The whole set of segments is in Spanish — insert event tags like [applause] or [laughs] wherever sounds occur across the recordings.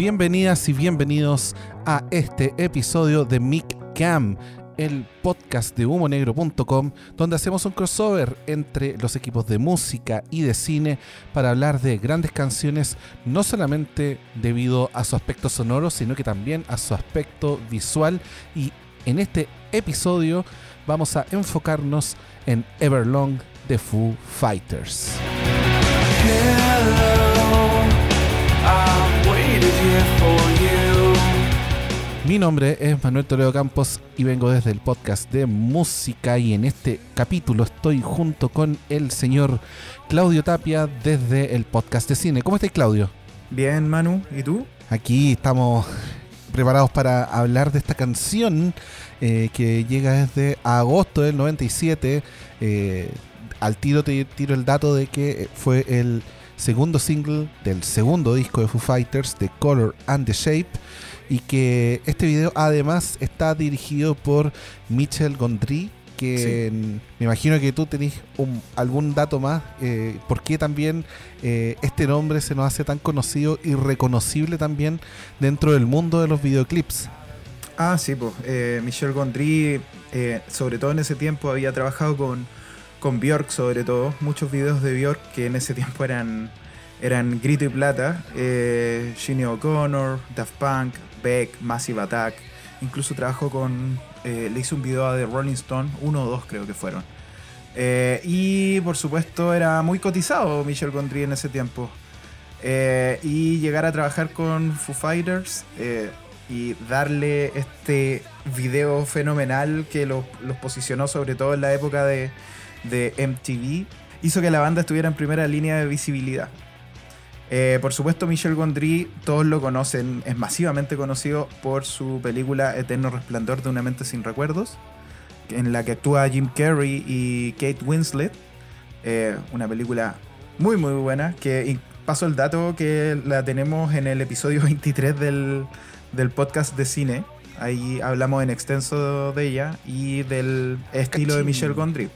Bienvenidas y bienvenidos a este episodio de Mic Cam, el podcast de humonegro.com, donde hacemos un crossover entre los equipos de música y de cine para hablar de grandes canciones, no solamente debido a su aspecto sonoro, sino que también a su aspecto visual. Y en este episodio vamos a enfocarnos en Everlong de Foo Fighters. Mi nombre es Manuel Toledo Campos y vengo desde el podcast de música y en este capítulo estoy junto con el señor Claudio Tapia desde el podcast de cine. ¿Cómo estás Claudio? Bien Manu, ¿y tú? Aquí estamos preparados para hablar de esta canción eh, que llega desde agosto del 97. Eh, al tiro te tiro el dato de que fue el segundo single del segundo disco de Foo Fighters, The Color and the Shape, y que este video además está dirigido por Michel Gondry, que me imagino que tú tenés algún dato más, eh, por qué también eh, este nombre se nos hace tan conocido y reconocible también dentro del mundo de los videoclips. Ah, sí, pues Michel Gondry, sobre todo en ese tiempo, había trabajado con con Bjork sobre todo, muchos videos de Bjork que en ese tiempo eran, eran grito y plata, eh, O'Connor, Daft Punk, Beck, Massive Attack, incluso trabajó con, eh, le hizo un video a The Rolling Stone, uno o dos creo que fueron. Eh, y por supuesto era muy cotizado Michel Gondry en ese tiempo. Eh, y llegar a trabajar con Foo Fighters y darle este video fenomenal que los posicionó sobre todo en la época de, de MTV hizo que la banda estuviera en primera línea de visibilidad. Eh, por supuesto, Michel Gondry, todos lo conocen, es masivamente conocido por su película Eterno Resplandor de una mente sin recuerdos, en la que actúa Jim Carrey y Kate Winslet. Eh, una película muy, muy buena, que paso el dato que la tenemos en el episodio [laughs] 23 del, del podcast de cine. Ahí hablamos en extenso de ella y del estilo de Michel Gondry.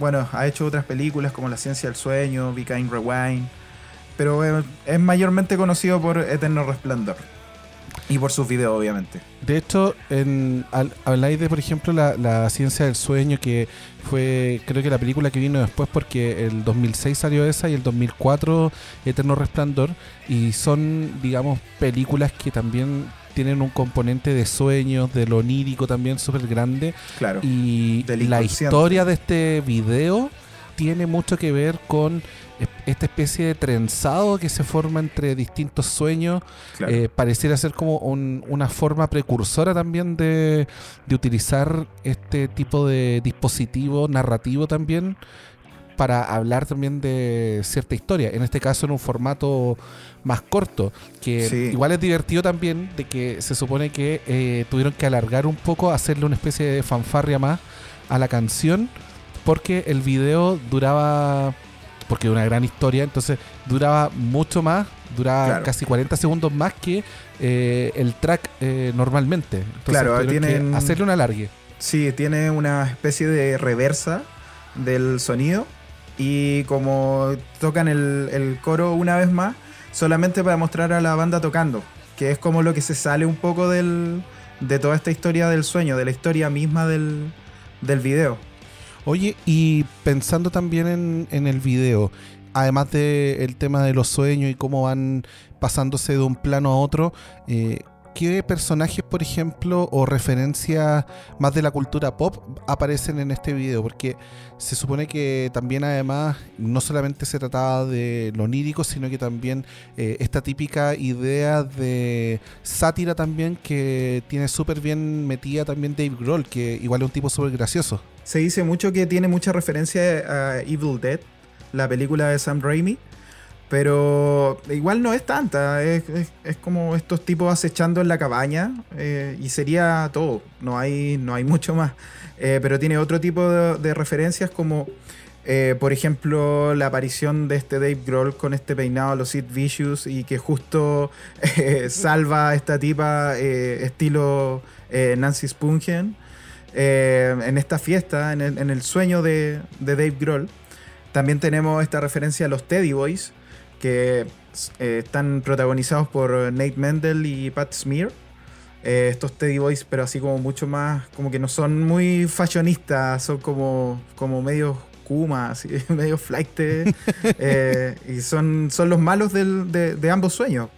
Bueno, ha hecho otras películas como La ciencia del sueño, Be Kind Rewind, pero es mayormente conocido por Eterno Resplandor. Y por sus videos, obviamente. De hecho, en, habláis de, por ejemplo, la, ciencia del sueño, que fue, creo que la película que vino después, porque el 2006 salió esa y el 2004 Eterno Resplandor, y son, digamos, películas que también tienen un componente de sueños, de lo onírico también súper grande. Claro. Y la historia de este video tiene mucho que ver con esta especie de trenzado que se forma entre distintos sueños. Eh, pareciera ser como una forma precursora también de, de utilizar este tipo de dispositivo narrativo también para hablar también de cierta historia. En este caso en un formato más corto, que igual es divertido también de que se supone que eh, tuvieron que alargar un poco, hacerle una especie de fanfarria más a la canción, porque el video duraba, porque es una gran historia, entonces duraba mucho más, duraba casi 40 segundos más que eh, el track eh, normalmente. Entonces claro, tienen, que hacerle un alargue. Sí, tiene una especie de reversa del sonido y como tocan el, coro una vez más, solamente para mostrar a la banda tocando, que es como lo que se sale un poco del, de toda esta historia del sueño, de la historia misma del, del video. Oye, y pensando también en, en el video, además del tema de los sueños y cómo van pasándose de un plano a otro, eh, ¿qué personajes, por ejemplo, o referencias más de la cultura pop aparecen en este video? Porque se supone que también además no solamente se trataba de lo onírico, sino que también eh, esta típica idea de sátira también que tiene súper bien metida también Dave Grohl, que igual es un tipo súper gracioso. Se dice mucho que tiene mucha referencia a Evil Dead, la película de Sam Raimi pero igual no es tanta, es, como estos tipos acechando en la cabaña eh, y sería todo, no hay, no hay [laughs] mucho más. Eh, pero tiene otro tipo de, referencias como, eh, por ejemplo, la aparición de este Dave Grohl con este peinado a los Sid Vicious y que justo [laughs] salva a esta tipa estilo Nancy Spungen en esta fiesta, en el, sueño de, de Dave Grohl. También tenemos esta referencia a los Teddy Boys que eh, están protagonizados por Nate Mendel y Pat Smear. Eh, estos Teddy Boys, pero así como mucho más, como que no son muy fashionistas, son como, como medio Kuma, así, [laughs] medio flight. [laughs] Eh, y son, son los malos de, ambos sueños.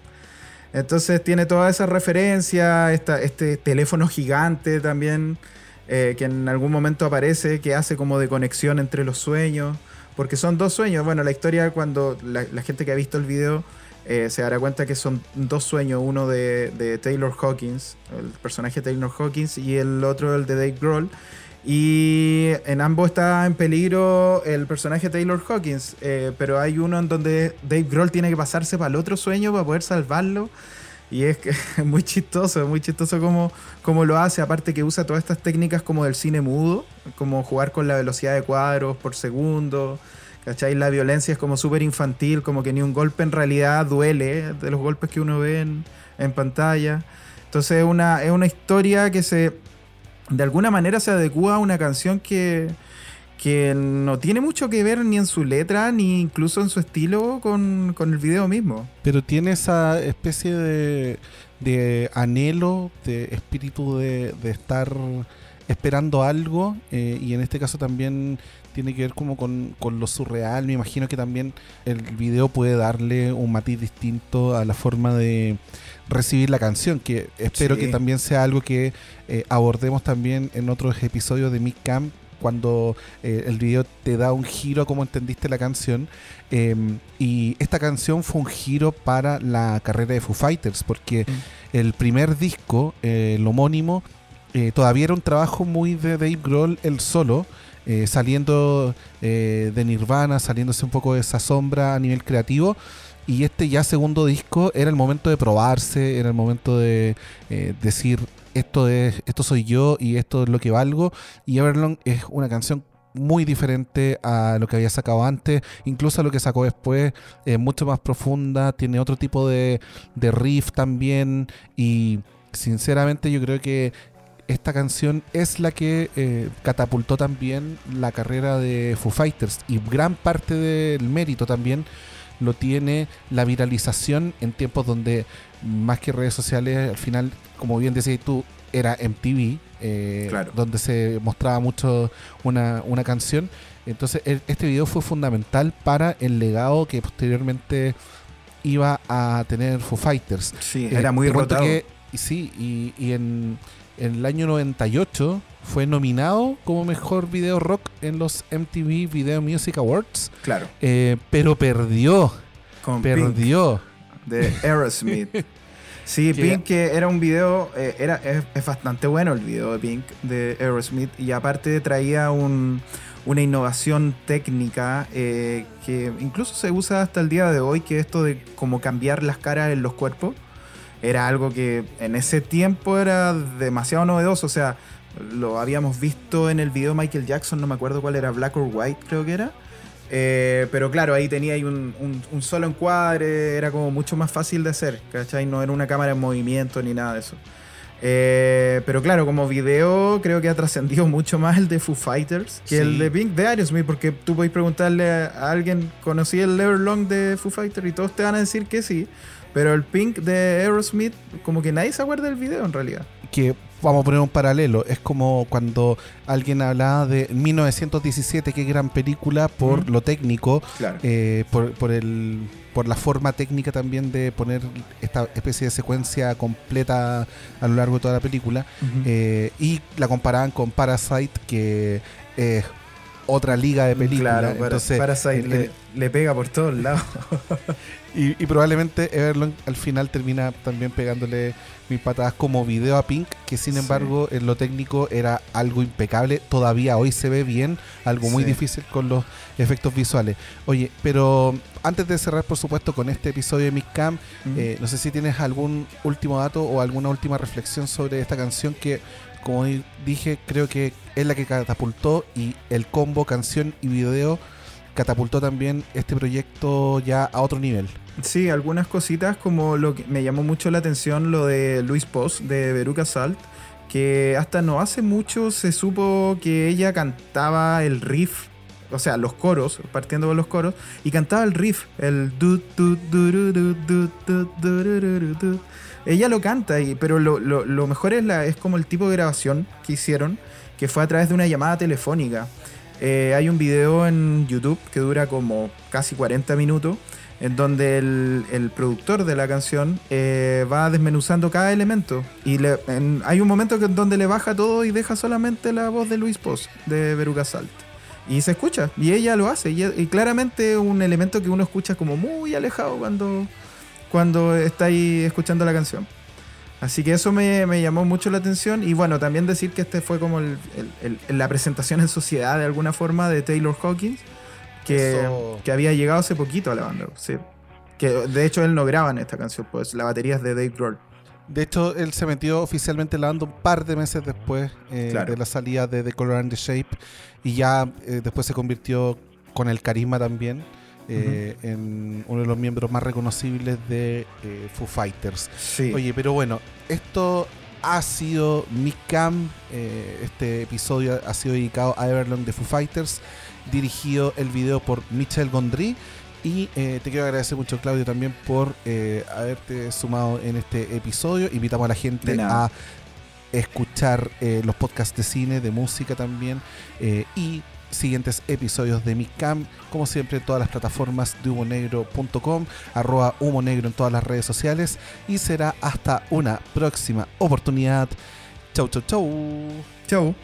Entonces tiene toda esa referencia, este teléfono gigante también, que en algún momento aparece, que hace como de conexión entre los sueños. Porque son dos sueños. Bueno, la historia, cuando la, gente que ha visto el video eh, se dará cuenta que son dos sueños: uno de, Taylor Hawkins, el personaje Taylor Hawkins, y el otro, el de Dave Grohl. Y en ambos está en peligro el personaje Taylor Hawkins, eh, pero hay uno en donde Dave Grohl tiene que pasarse para el otro sueño para poder salvarlo. Y es, que, es [laughs] muy chistoso, es muy chistoso como, lo hace, aparte que usa todas estas técnicas como del cine mudo, como jugar con la velocidad de cuadros por segundo, ¿cachai? La violencia es como súper infantil, como que ni un golpe en realidad duele de los golpes que uno ve en, en pantalla. Entonces es una, es una historia que se, de alguna manera se adecua a una canción que, que no tiene mucho que ver ni en su letra, ni incluso en su estilo con, el video mismo. Pero tiene esa especie de, anhelo, de espíritu de, estar esperando algo, eh, y en este caso también tiene que ver como con, lo surreal. Me imagino que también el video puede darle un matiz distinto a la forma de recibir la canción, que espero que también sea algo que eh, abordemos también en otros episodios de Mick Camp cuando eh, el video te da un giro a cómo entendiste la canción. Em, y esta canción fue un giro para la carrera de Foo Fighters, porque mm. el primer disco, eh, el homónimo, eh, todavía era un trabajo muy de Dave Grohl el solo. saliendo de Nirvana, saliéndose un poco de esa sombra a nivel creativo, y este ya segundo disco era el momento de probarse, era el momento de decir, esto es esto soy yo y esto es lo que valgo. Y Everlong es una canción muy diferente a lo que había sacado antes, incluso a lo que sacó después, es mucho más profunda, tiene otro tipo de, riff también. Y sinceramente yo creo que esta canción es la que eh, catapultó también la carrera de Foo Fighters y gran parte del mérito también lo tiene la viralización en tiempos donde más que redes sociales, al final, como bien decías tú, era MTV, eh, donde se mostraba mucho una, canción. Entonces, este video fue fundamental para el legado que posteriormente iba a tener Foo Fighters. Sí, era muy rotado. sí, y, en, el año 98 fue nominado como mejor video rock en los MTV Video Music Awards. Claro. Eh, pero perdió. perdió. de Aerosmith. [laughs] sí, Pink que era un video, eh, era, es, bastante bueno el video de Pink de Aerosmith y aparte traía una innovación técnica eh, que incluso se usa hasta el día de hoy, que esto de como cambiar las caras en los cuerpos. Era algo que en ese tiempo era demasiado novedoso, o sea, lo habíamos visto en el video de Michael Jackson, no me acuerdo cuál era, Black or White creo que era. Eh, pero claro, ahí tenía un, solo encuadre, era como mucho más fácil de hacer, ¿cachai? No era una cámara en movimiento ni nada de eso. Eh, pero claro, como video creo que ha trascendido mucho más el de Foo Fighters que el de Pink de Aerosmith, porque tú podés preguntarle a alguien, ¿conocí el Long de Foo Fighters? Y todos te van a decir que sí. Pero el Pink de Aerosmith, como que nadie se acuerda del video en realidad. Que vamos a poner un paralelo. Es como cuando alguien hablaba de 1917, qué gran película por lo técnico, eh, por, el, por la forma técnica también de poner esta especie de secuencia completa a lo largo de toda la película. Eh, y la comparaban con Parasite, que es otra liga de películas. Entonces, Parasite le, pega por todos lados. [laughs] y, y, probablemente Everlong al final termina también pegándole mis patadas como video a Pink, que sin embargo en lo técnico era algo impecable. Todavía hoy se ve bien, algo muy difícil con los efectos visuales. Oye, pero antes de cerrar, por supuesto, con este episodio de Mick Cam, eh, no sé si tienes algún último dato o alguna última reflexión sobre esta canción que, como dije, creo que es la que catapultó y el combo canción y video catapultó también este proyecto ya a otro nivel. Sí, algunas cositas como lo que me llamó mucho la atención lo de Luis Post de Veruca Salt, que hasta no hace mucho se supo que ella cantaba el riff o sea, los coros, partiendo con los coros, y cantaba el riff, el ella lo canta, y, pero lo, lo, mejor es, la, es como el tipo de grabación que hicieron, que fue a través de una llamada telefónica. Eh, hay un video en YouTube que dura como casi 40 minutos, en donde el, productor de la canción eh, va desmenuzando cada elemento. Y hay un momento que, donde le baja todo y deja solamente la voz de Luis Poz, de Veruga Salt. Y se escucha, y ella lo hace. Y, y claramente un elemento que uno escucha como muy alejado cuando, cuando está ahí escuchando la canción. Así que eso me, llamó mucho la atención. Y bueno, también decir que este fue como la presentación en sociedad de alguna forma de Taylor Hawkins, que, había llegado hace poquito a la banda. Sí. Que de hecho él no graba en esta canción, pues la batería es de Dave Grohl. De hecho, él se metió oficialmente en la banda un par de meses después eh, de la salida de The Color and the Shape. Y ya eh, después se convirtió con el carisma también eh, en uno de los miembros más reconocibles de eh, Foo Fighters. Oye, pero bueno, esto ha sido mi cam. Eh, este episodio ha sido dedicado a Everlong de Foo Fighters, dirigido el video por Michel Gondry. Y te quiero agradecer mucho, Claudio, también por haberte sumado en este episodio. Invitamos a la gente a escuchar los podcasts de cine, de música también. y siguientes episodios de Mi Cam, como siempre todas las plataformas de humonegro.com, arroba humo negro en todas las redes sociales y será hasta una próxima oportunidad. Chau, chau, chau. Chau.